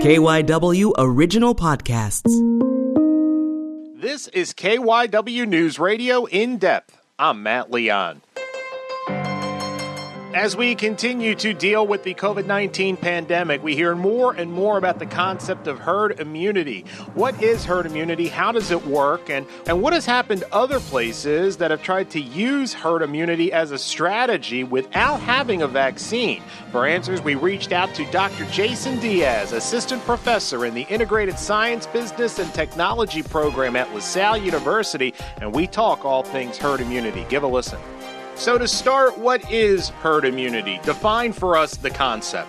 KYW Original Podcasts. This is KYW News Radio in depth. I'm Matt Leon. As we continue to deal with the COVID 19 pandemic, we hear more and more about the concept of herd immunity. What is herd immunity? How does it work? And, and what has happened to other places that have tried to use herd immunity as a strategy without having a vaccine? For answers, we reached out to Dr. Jason Diaz, assistant professor in the Integrated Science, Business, and Technology program at LaSalle University, and we talk all things herd immunity. Give a listen. So, to start, what is herd immunity? Define for us the concept.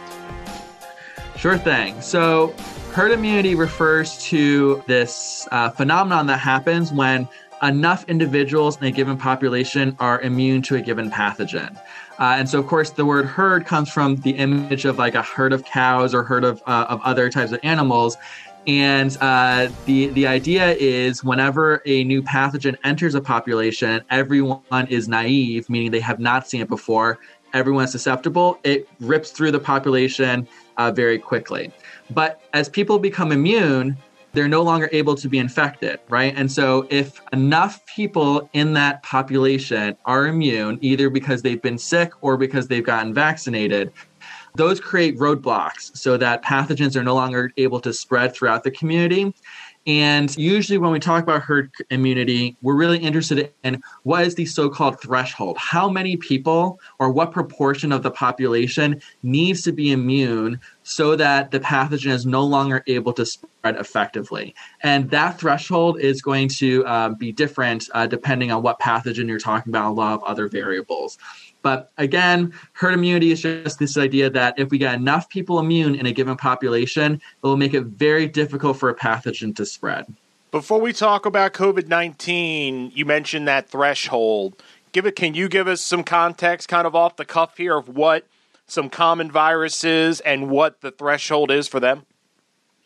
Sure thing. So, herd immunity refers to this uh, phenomenon that happens when enough individuals in a given population are immune to a given pathogen. Uh, and so, of course, the word herd comes from the image of like a herd of cows or herd of, uh, of other types of animals. And uh, the the idea is whenever a new pathogen enters a population, everyone is naive, meaning they have not seen it before. Everyone is susceptible. It rips through the population uh, very quickly. But as people become immune, they're no longer able to be infected, right? And so, if enough people in that population are immune, either because they've been sick or because they've gotten vaccinated, those create roadblocks so that pathogens are no longer able to spread throughout the community. And usually, when we talk about herd immunity, we're really interested in what is the so called threshold? How many people or what proportion of the population needs to be immune so that the pathogen is no longer able to spread effectively? And that threshold is going to uh, be different uh, depending on what pathogen you're talking about, a lot of other variables. But again, herd immunity is just this idea that if we get enough people immune in a given population, it will make it very difficult for a pathogen to spread. Before we talk about COVID 19, you mentioned that threshold. Give it, can you give us some context kind of off the cuff here of what some common viruses and what the threshold is for them?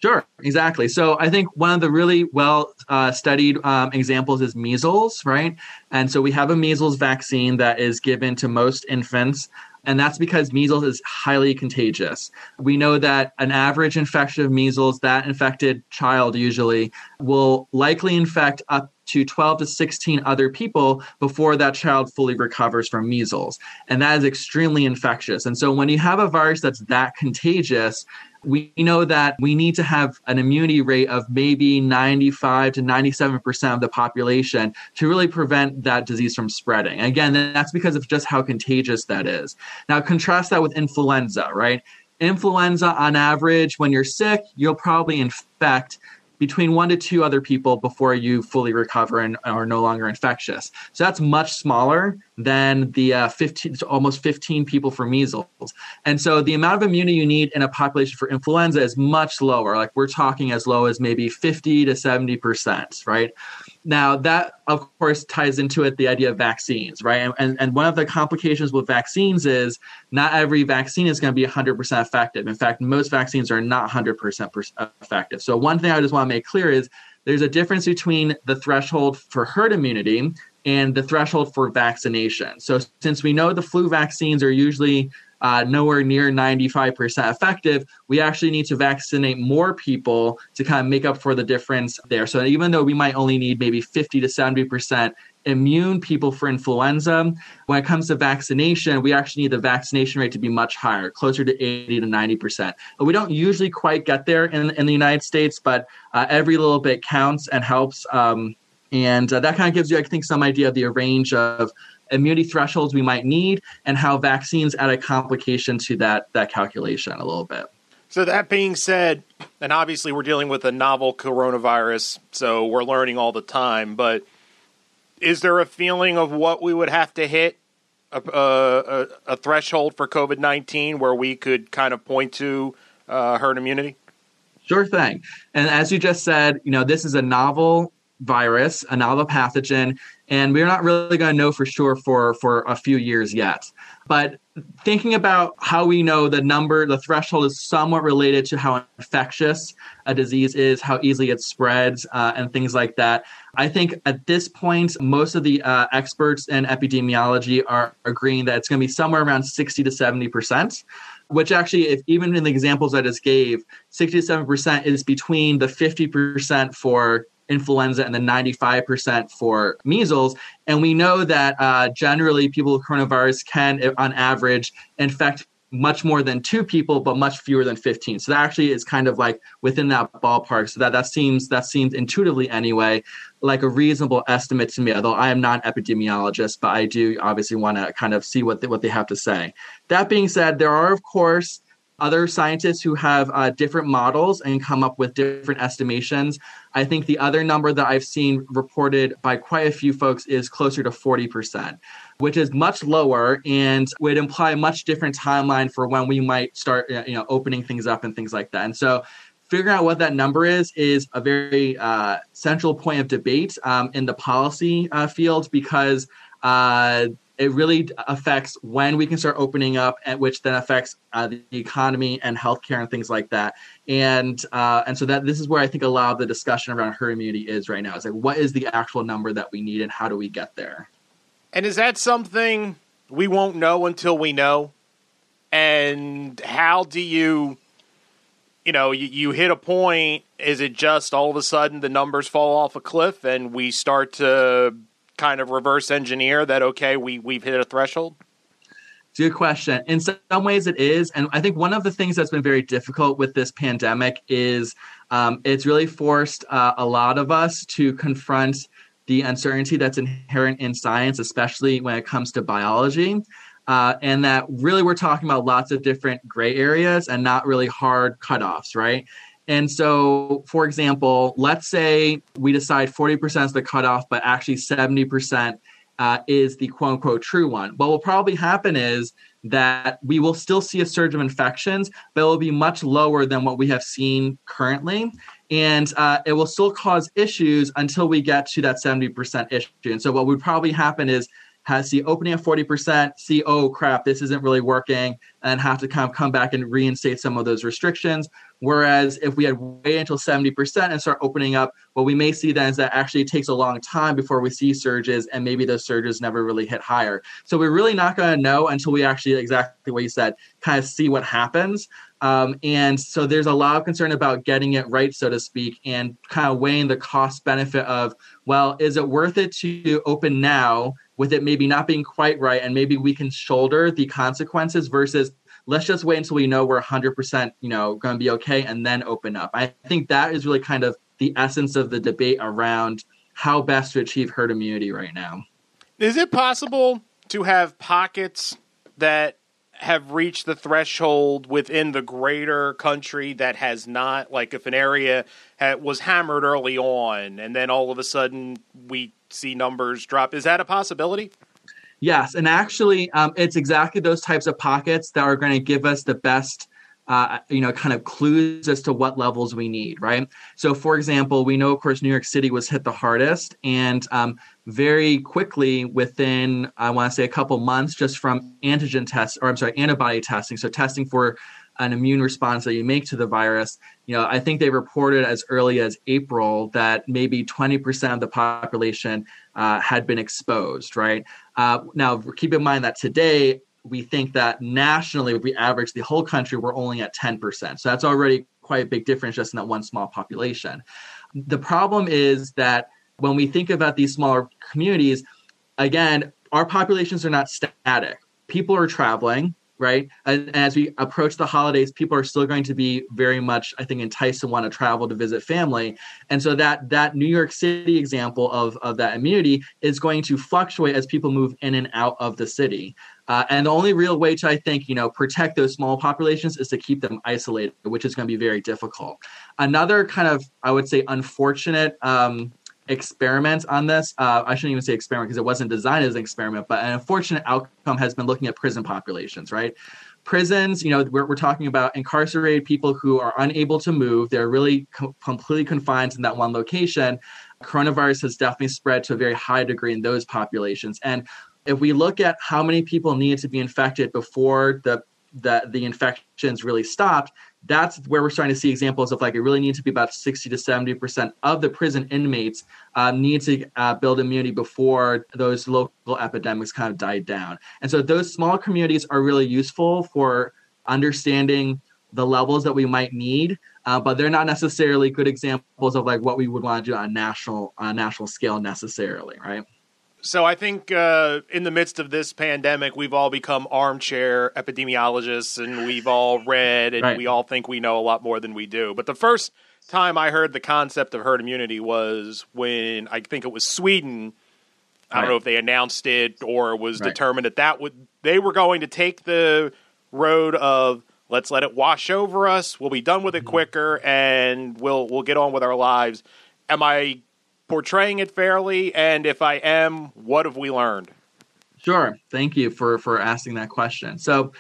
Sure, exactly. So I think one of the really well uh, studied um, examples is measles, right? And so we have a measles vaccine that is given to most infants. And that's because measles is highly contagious. We know that an average infection of measles, that infected child usually, will likely infect up to 12 to 16 other people before that child fully recovers from measles. And that is extremely infectious. And so when you have a virus that's that contagious, we know that we need to have an immunity rate of maybe 95 to 97% of the population to really prevent that disease from spreading. Again, that's because of just how contagious that is. Now, contrast that with influenza, right? Influenza, on average, when you're sick, you'll probably infect between one to two other people before you fully recover and are no longer infectious. So that's much smaller than the uh, 15 almost 15 people for measles. And so the amount of immunity you need in a population for influenza is much lower. Like we're talking as low as maybe 50 to 70%, right? Now, that of course ties into it the idea of vaccines, right? And, and, one of the complications with vaccines is not every vaccine is going to be 100% effective. In fact, most vaccines are not 100% effective. So, one thing I just want to make clear is there's a difference between the threshold for herd immunity and the threshold for vaccination. So, since we know the flu vaccines are usually uh, nowhere near 95% effective, we actually need to vaccinate more people to kind of make up for the difference there. So even though we might only need maybe 50 to 70% immune people for influenza, when it comes to vaccination, we actually need the vaccination rate to be much higher, closer to 80 to 90%. But we don't usually quite get there in, in the United States, but uh, every little bit counts and helps. Um, and uh, that kind of gives you, I think, some idea of the range of immunity thresholds we might need and how vaccines add a complication to that that calculation a little bit. So that being said, and obviously we're dealing with a novel coronavirus, so we're learning all the time. But is there a feeling of what we would have to hit a, a, a threshold for COVID nineteen where we could kind of point to uh, herd immunity? Sure thing. And as you just said, you know, this is a novel virus, a novel pathogen, and we're not really going to know for sure for for a few years yet. But thinking about how we know the number, the threshold is somewhat related to how infectious a disease is, how easily it spreads, uh, and things like that. I think at this point, most of the uh, experts in epidemiology are agreeing that it's going to be somewhere around 60 to 70 percent which actually, if even in the examples I just gave, 67% is between the 50% for influenza and the 95% for measles. And we know that uh, generally people with coronavirus can, on average, infect much more than two people, but much fewer than 15. So that actually is kind of like within that ballpark. So that, that seems that seems intuitively anyway like a reasonable estimate to me. Although I am not an epidemiologist, but I do obviously want to kind of see what they, what they have to say. That being said, there are of course other scientists who have uh, different models and come up with different estimations. I think the other number that I've seen reported by quite a few folks is closer to 40%, which is much lower and would imply a much different timeline for when we might start uh, you know opening things up and things like that. And so figuring out what that number is is a very uh, central point of debate um, in the policy uh, field because uh, it really affects when we can start opening up, and which then affects uh, the economy and healthcare and things like that. And uh, and so that this is where I think a lot of the discussion around herd immunity is right now. Is like what is the actual number that we need, and how do we get there? And is that something we won't know until we know? And how do you, you know, you, you hit a point? Is it just all of a sudden the numbers fall off a cliff and we start to kind of reverse engineer that okay we we've hit a threshold? Good question. In some ways it is and i think one of the things that's been very difficult with this pandemic is um, it's really forced uh, a lot of us to confront the uncertainty that's inherent in science especially when it comes to biology uh, and that really we're talking about lots of different gray areas and not really hard cutoffs right and so, for example, let's say we decide 40% is the cutoff, but actually 70% uh, is the quote unquote true one. What will probably happen is that we will still see a surge of infections, but it will be much lower than what we have seen currently. And uh, it will still cause issues until we get to that 70% issue. And so, what would probably happen is has the opening of 40%, see, oh crap, this isn't really working, and have to kind of come back and reinstate some of those restrictions. Whereas if we had wait until 70% and start opening up, what we may see then is that actually takes a long time before we see surges, and maybe those surges never really hit higher. So we're really not going to know until we actually, exactly what you said, kind of see what happens. Um, and so there's a lot of concern about getting it right, so to speak, and kind of weighing the cost benefit of, well, is it worth it to open now with it maybe not being quite right, and maybe we can shoulder the consequences versus let's just wait until we know we're 100% you know going to be okay and then open up. I think that is really kind of the essence of the debate around how best to achieve herd immunity right now. Is it possible to have pockets that have reached the threshold within the greater country that has not? Like if an area was hammered early on and then all of a sudden we see numbers drop is that a possibility Yes, and actually, um, it's exactly those types of pockets that are going to give us the best, uh, you know, kind of clues as to what levels we need, right? So, for example, we know, of course, New York City was hit the hardest, and um, very quickly, within I want to say a couple months, just from antigen tests, or I'm sorry, antibody testing, so testing for an immune response that you make to the virus. You know, I think they reported as early as April that maybe 20% of the population uh, had been exposed, right? Uh, now, keep in mind that today we think that nationally, if we average the whole country, we're only at 10%. So that's already quite a big difference just in that one small population. The problem is that when we think about these smaller communities, again, our populations are not static. People are traveling, right? And as we approach the holidays, people are still going to be very much, I think, enticed to want to travel to visit family. And so that that New York City example of, of that immunity is going to fluctuate as people move in and out of the city. Uh, and the only real way to, I think, you know, protect those small populations is to keep them isolated, which is going to be very difficult. Another kind of, I would say, unfortunate um, experiment on this. Uh, I shouldn't even say experiment because it wasn't designed as an experiment, but an unfortunate outcome has been looking at prison populations, right? Prisons, you know, we're, we're talking about incarcerated people who are unable to move. They're really co- completely confined in that one location. Coronavirus has definitely spread to a very high degree in those populations. And if we look at how many people need to be infected before the the, the infections really stopped, that's where we're starting to see examples of like it really needs to be about 60 to 70 percent of the prison inmates uh, need to uh, build immunity before those local epidemics kind of died down and so those small communities are really useful for understanding the levels that we might need, uh, but they're not necessarily good examples of like what we would want to do on a national on a national scale necessarily, right? So I think uh, in the midst of this pandemic, we've all become armchair epidemiologists, and we've all read, and right. we all think we know a lot more than we do. But the first time I heard the concept of herd immunity was when I think it was Sweden. I don't know if they announced it or was right. determined that that would they were going to take the road of let's let it wash over us. We'll be done with it mm-hmm. quicker, and we'll we'll get on with our lives. Am I portraying it fairly? And if I am, what have we learned? Sure. Thank you for for asking that question. So,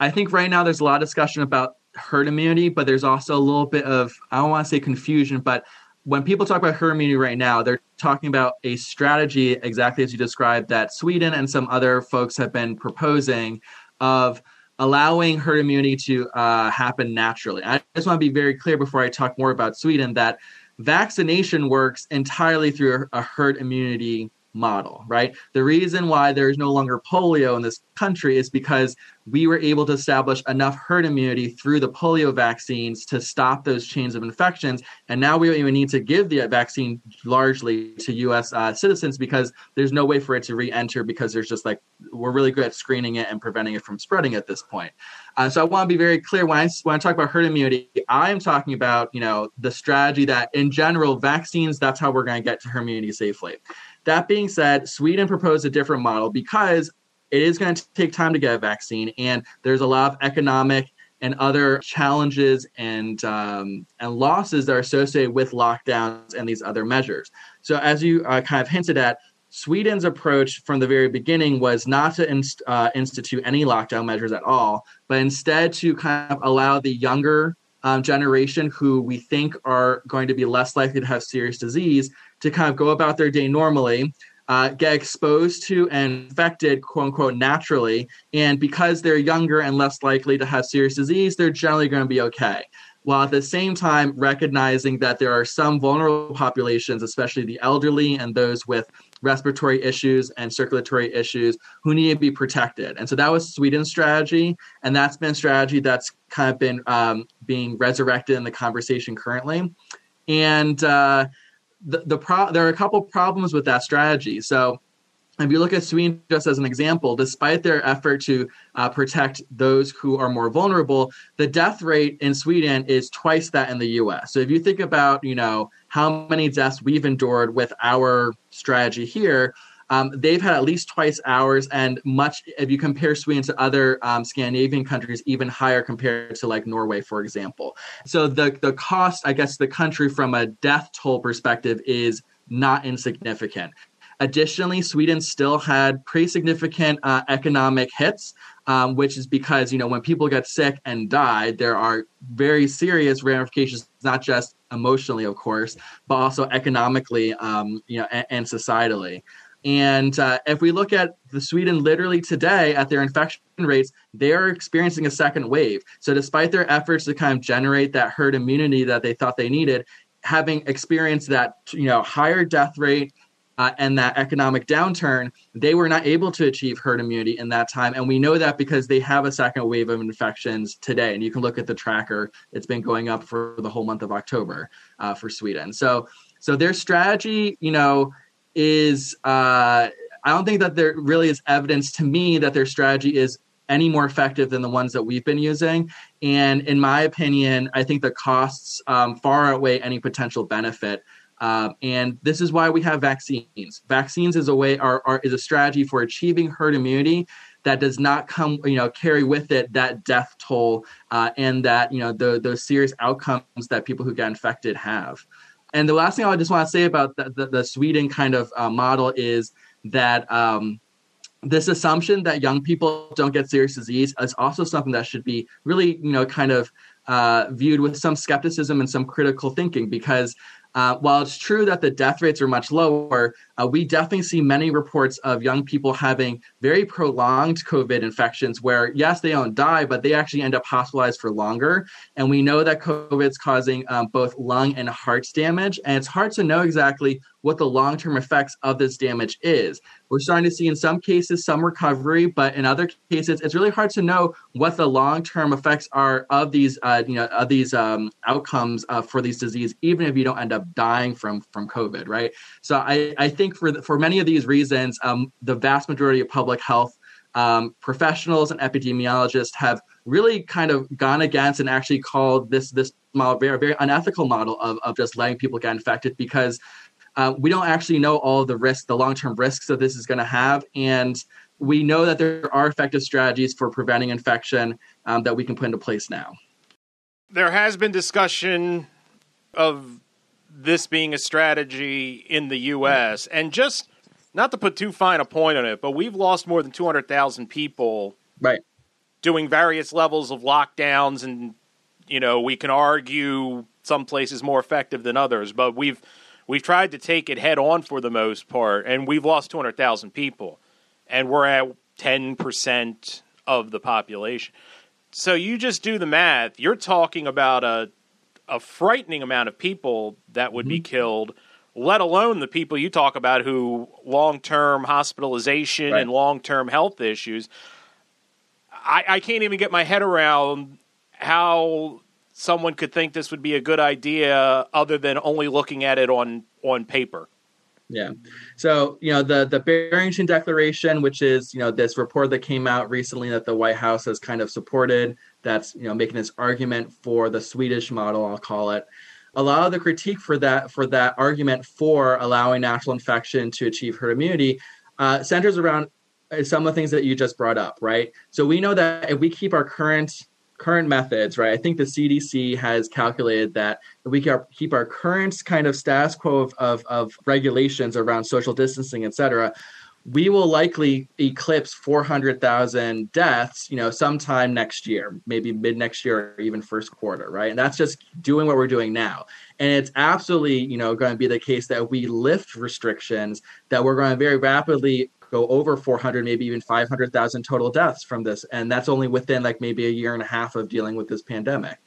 I think right now there's a lot of discussion about herd immunity, but there's also a little bit of I don't want to say confusion, but when people talk about herd immunity right now, they're talking about a strategy exactly as you described that Sweden and some other folks have been proposing of allowing herd immunity to uh, happen naturally. I just want to be very clear before I talk more about Sweden that vaccination works entirely through a herd immunity model, right? The reason why there's no longer polio in this country is because we were able to establish enough herd immunity through the polio vaccines to stop those chains of infections. And now we don't even need to give the vaccine largely to US uh, citizens because there's no way for it to re enter because there's just like, we're really good at screening it and preventing it from spreading at this point. Uh, so I want to be very clear when I, when I talk about herd immunity, I'm talking about, you know, the strategy that in general, vaccines, that's how we're going to get to herd immunity safely. That being said, Sweden proposed a different model because it is going to take time to get a vaccine, and there's a lot of economic and other challenges and um, and losses that are associated with lockdowns and these other measures. So, as you uh, kind of hinted at, Sweden's approach from the very beginning was not to inst- uh, institute any lockdown measures at all, but instead to kind of allow the younger um, generation who we think are going to be less likely to have serious disease to kind of go about their day normally, uh, get exposed to and infected, quote unquote, naturally. And because they're younger and less likely to have serious disease, they're generally going to be okay. While at the same time recognizing that there are some vulnerable populations, especially the elderly and those with respiratory issues and circulatory issues who need to be protected. And so that was Sweden's strategy. And that's been a strategy that's kind of been um, being resurrected in the conversation currently. And, uh, the, the pro- there are a couple problems with that strategy. So if you look at Sweden just as an example, despite their effort to uh, protect those who are more vulnerable, the death rate in Sweden is twice that in the U.S. So if you think about, you know, how many deaths we've endured with our strategy here, um, they've had at least twice ours, and much if you compare Sweden to other um, Scandinavian countries, even higher compared to like Norway, for example. So the the cost, I guess, the country from a death toll perspective is not insignificant. Additionally, Sweden still had pretty significant uh, economic hits, um, which is because you know when people get sick and die, there are very serious ramifications, not just emotionally, of course, but also economically, um, you know, and, and societally. And uh, if we look at the Sweden literally today at their infection rates, they are experiencing a second wave. So despite their efforts to kind of generate that herd immunity that they thought they needed, having experienced that you know higher death rate uh, and that economic downturn, they were not able to achieve herd immunity in that time. And we know that because they have a second wave of infections today. And you can look at the tracker; it's been going up for the whole month of October uh, for Sweden. So, so their strategy, you know is uh, I don't think that there really is evidence to me that their strategy is any more effective than the ones that we've been using. And in my opinion, I think the costs um, far outweigh any potential benefit. Um, and this is why we have vaccines. Vaccines is a way are, are, is a strategy for achieving herd immunity that does not come you know carry with it that death toll uh, and that you know the, those serious outcomes that people who get infected have. And the last thing I just want to say about the, the, the Sweden kind of uh, model is that um, this assumption that young people don't get serious disease is also something that should be really, you know, kind of uh, viewed with some skepticism and some critical thinking because uh, while it's true that the death rates are much lower, uh, we definitely see many reports of young people having very prolonged COVID infections where, yes, they don't die, but they actually end up hospitalized for longer. And we know that COVID is causing um, both lung and heart damage. And it's hard to know exactly what the long term effects of this damage is. We're starting to see in some cases some recovery, but in other cases, it's really hard to know what the long-term effects are of these, uh, you know, of these um, outcomes uh, for these disease, even if you don't end up dying from from COVID, right? So I, I think for for many of these reasons, um, the vast majority of public health um, professionals and epidemiologists have really kind of gone against and actually called this this model very very unethical model of, of just letting people get infected because uh, we don't actually know all the risks, the long term risks that this is going to have, and we know that there are effective strategies for preventing infection um, that we can put into place now. There has been discussion of this being a strategy in the U.S. and just not to put too fine a point on it, but we've lost more than two hundred thousand people, right, doing various levels of lockdowns, and you know we can argue some places more effective than others, but we've we've tried to take it head on for the most part, and we've lost 200,000 people, and we're at 10% of the population. So you just do the math. You're talking about a a frightening amount of people that would mm-hmm. be killed, let alone the people you talk about who long term hospitalization right. and long term health issues. I, I can't even get my head around how someone could think this would be a good idea other than only looking at it on on paper. Yeah. So, you know, the the Barrington Declaration, which is, you know, this report that came out recently that the White House has kind of supported, that's, you know, making this argument for the Swedish model, I'll call it. A lot of the critique for that for that argument for allowing natural infection to achieve herd immunity uh, centers around some of the things that you just brought up, right? So we know that if we keep our current current methods, right? I think the CDC has calculated that if we keep our current kind of status quo of, of, of regulations around social distancing, et cetera, we will likely eclipse 400,000 deaths, you know, sometime next year, maybe mid next year or even first quarter, right? And that's just doing what we're doing now. And it's absolutely, you know, going to be the case that we lift restrictions, that we're going to very rapidly go over 400 maybe even 500,000 total deaths from this. And that's only within like maybe a year and a half of dealing with this pandemic.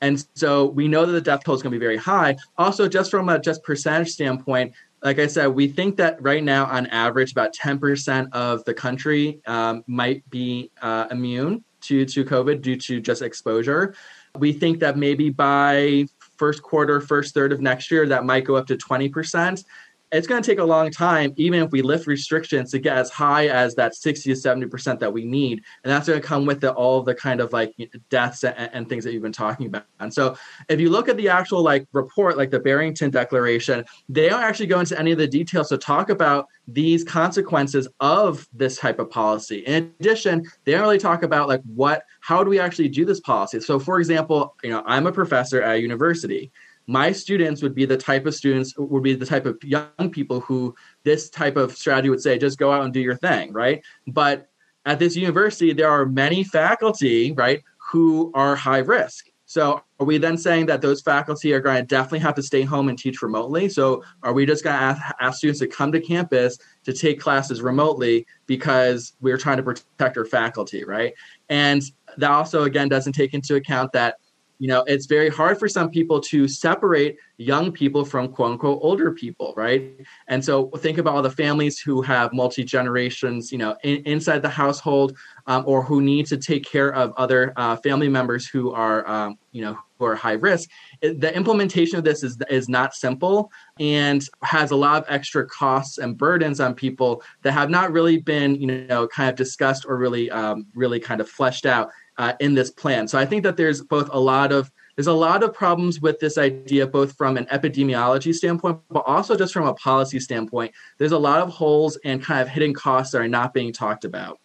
And so we know that the death toll is going to be very high. Also just from a just percentage standpoint like i said we think that right now on average about 10% of the country um, might be uh, immune to, to covid due to just exposure. We think that maybe by first quarter first third of next year that might go up to 20% it's going to take a long time, even if we lift restrictions, to get as high as that 60 to 70% that we need. And that's going to come with the, all the kind of like deaths and, and, things that you've been talking about. And so if you look at the actual like report, like the Barrington Declaration, they don't actually go into any of the details to talk about these consequences of this type of policy. In addition, they don't really talk about like what, how do we actually do this policy? So for example, you know, I'm a professor at a university my students would be the type of students would be the type of young people who this type of strategy would say just go out and do your thing right? But at this university there are many faculty right who are high risk. So are we then saying that those faculty are going to definitely have to stay home and teach remotely? So are we just going to ask, ask students to come to campus to take classes remotely because we're trying to protect our faculty right? And that also again doesn't take into account that you know it's very hard for some people to separate young people from quote unquote older people right? And so think about all the families who have multi generations you know in, inside the household um, or who need to take care of other uh, family members who are um, you know who are high risk. The implementation of this is is not simple and has a lot of extra costs and burdens on people that have not really been you know kind of discussed or really um, really kind of fleshed out uh, in this plan. So I think that there's both a lot of there's a lot of problems with this idea, both from an epidemiology standpoint, but also just from a policy standpoint. There's a lot of holes and kind of hidden costs that are not being talked about.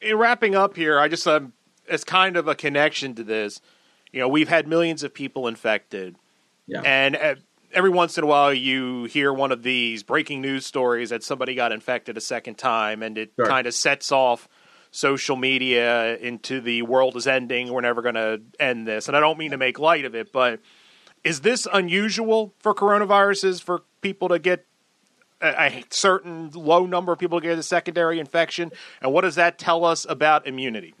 In wrapping up here, I just uh, as kind of a connection to this, you know, we've had millions of people infected, yeah. and uh, every once in a while you hear one of these breaking news stories that somebody got infected a second time, and it sure. kind of sets off social media into the world is ending, we're never going to end this. And I don't mean to make light of it, but is this unusual for coronaviruses for people to get a, a certain low number of people to get a secondary infection? And what does that tell us about immunity?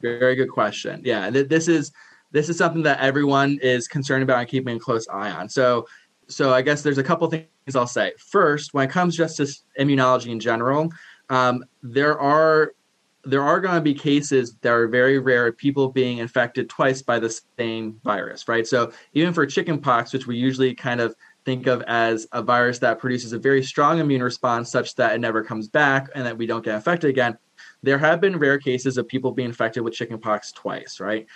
Very good question. Yeah, this is this is something that everyone is concerned about and keeping a close eye on. So so I guess there's a couple things I'll say. First, when it comes just to immunology in general, um, there are there are going to be cases that are very rare of people being infected twice by the same virus, right? So even for chickenpox, which we usually kind of think of as a virus that produces a very strong immune response such that it never comes back and that we don't get infected again, there have been rare cases of people being infected with chickenpox twice, right?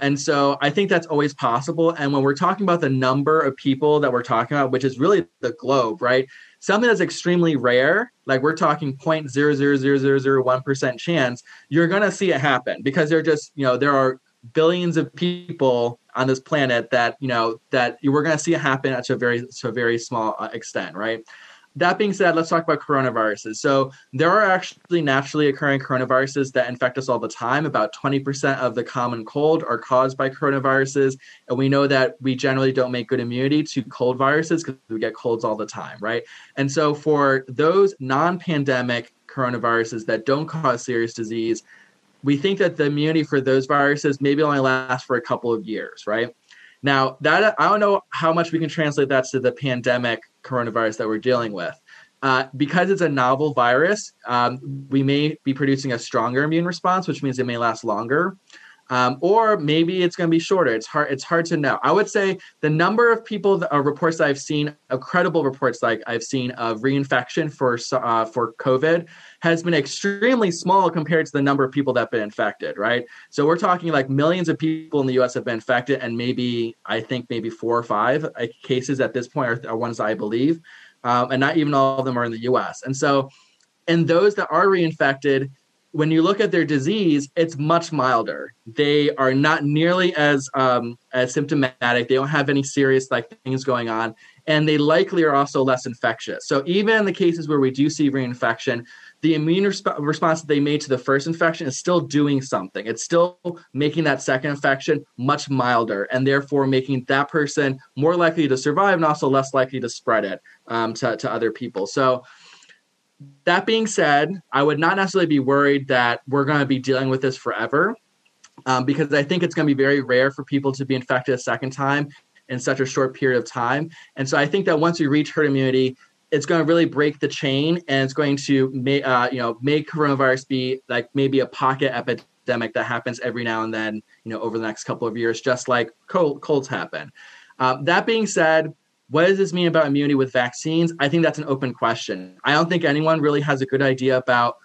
And so I think that's always possible. And when we're talking about the number of people that we're talking about, which is really the globe, right? Something that's extremely rare, like we're talking 0.0000001% chance, you're going to see it happen because they're just, you know, there are billions of people on this planet that, you know, that we're going to see it happen to a very, to a very small uh, extent, right? That being said, let's talk about coronaviruses. So there are actually naturally occurring coronaviruses that infect us all the time. About 20% of the common cold are caused by coronaviruses. And we know that we generally don't make good immunity to cold viruses because we get colds all the time, right? And so for those non-pandemic coronaviruses that don't cause serious disease, we think that the immunity for those viruses maybe only lasts for a couple of years, right? Now, that I don't know how much we can translate that to the pandemic coronavirus that we're dealing with. Uh, because it's a novel virus, um, we may be producing a stronger immune response, which means it may last longer. Um, or maybe it's going to be shorter. It's hard. It's hard to know. I would say the number of people, that, uh, reports that I've seen, credible reports like I've seen of reinfection for uh, for COVID has been extremely small compared to the number of people that have been infected. Right. So we're talking like millions of people in the U.S. have been infected, and maybe I think maybe four or five uh, cases at this point are, are ones I believe, um, and not even all of them are in the U.S. And so, and those that are reinfected when you look at their disease, it's much milder. They are not nearly as um, as symptomatic. They don't have any serious like things going on, and they likely are also less infectious. So even in the cases where we do see reinfection, the immune resp- response that they made to the first infection is still doing something. It's still making that second infection much milder, and therefore making that person more likely to survive and also less likely to spread it um, to to other people. So that being said, I would not necessarily be worried that we're going to be dealing with this forever um, because I think it's going to be very rare for people to be infected a second time in such a short period of time. And so I think that once we reach herd immunity, it's going to really break the chain and it's going to make uh, you know make coronavirus be like maybe a pocket epidemic that happens every now and then you know over the next couple of years just like cold, colds happen um, that being said what does this mean about immunity with vaccines? I think that's an open question. I don't think anyone really has a good idea about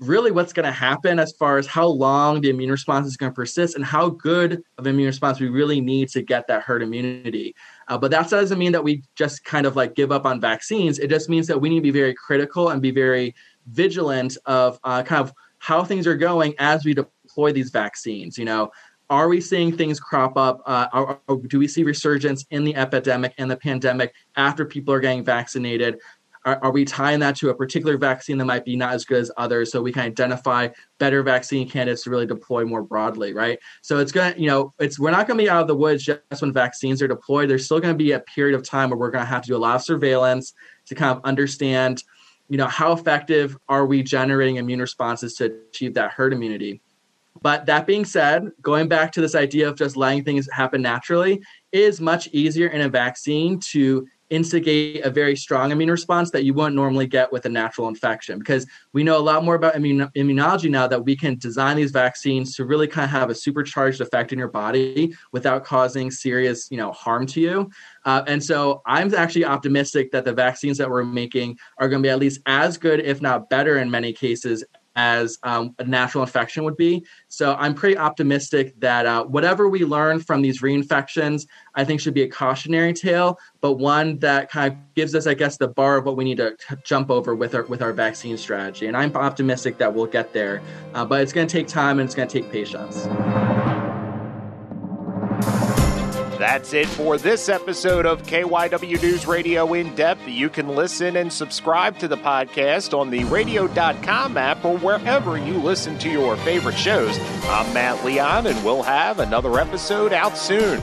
really what's going to happen as far as how long the immune response is going to persist and how good of immune response we really need to get that herd immunity. Uh, but that doesn't mean that we just kind of like give up on vaccines. It just means that we need to be very critical and be very vigilant of uh, kind of how things are going as we deploy these vaccines. You know, are we seeing things crop up? Uh, are, are, do we see resurgence in the epidemic and the pandemic after people are getting vaccinated? Are, are, we tying that to a particular vaccine that might be not as good as others so we can identify better vaccine candidates to really deploy more broadly, right? So it's going to, you know, it's we're not going to be out of the woods just when vaccines are deployed. There's still going to be a period of time where we're going to have to do a lot of surveillance to kind of understand, you know, how effective are we generating immune responses to achieve that herd immunity but that being said, going back to this idea of just letting things happen naturally is much easier in a vaccine to instigate a very strong immune response that you wouldn't normally get with a natural infection. Because we know a lot more about immunology now that we can design these vaccines to really kind of have a supercharged effect in your body without causing serious you know harm to you. Uh, and so i'm actually optimistic that the vaccines that we're making are going to be at least as good if not better in many cases as um, a natural infection would be. So I'm pretty optimistic that uh, whatever we learn from these reinfections, I think should be a cautionary tale, but one that kind of gives us, I guess, the bar of what we need to jump over with our with our vaccine strategy. And I'm optimistic that we'll get there, uh, but it's going to take time and it's going to take patience. That's it for this episode of KYW News Radio In Depth. You can listen and subscribe to the podcast on the radio.com app or wherever you listen to your favorite shows. I'm Matt Leon, and we'll have another episode out soon.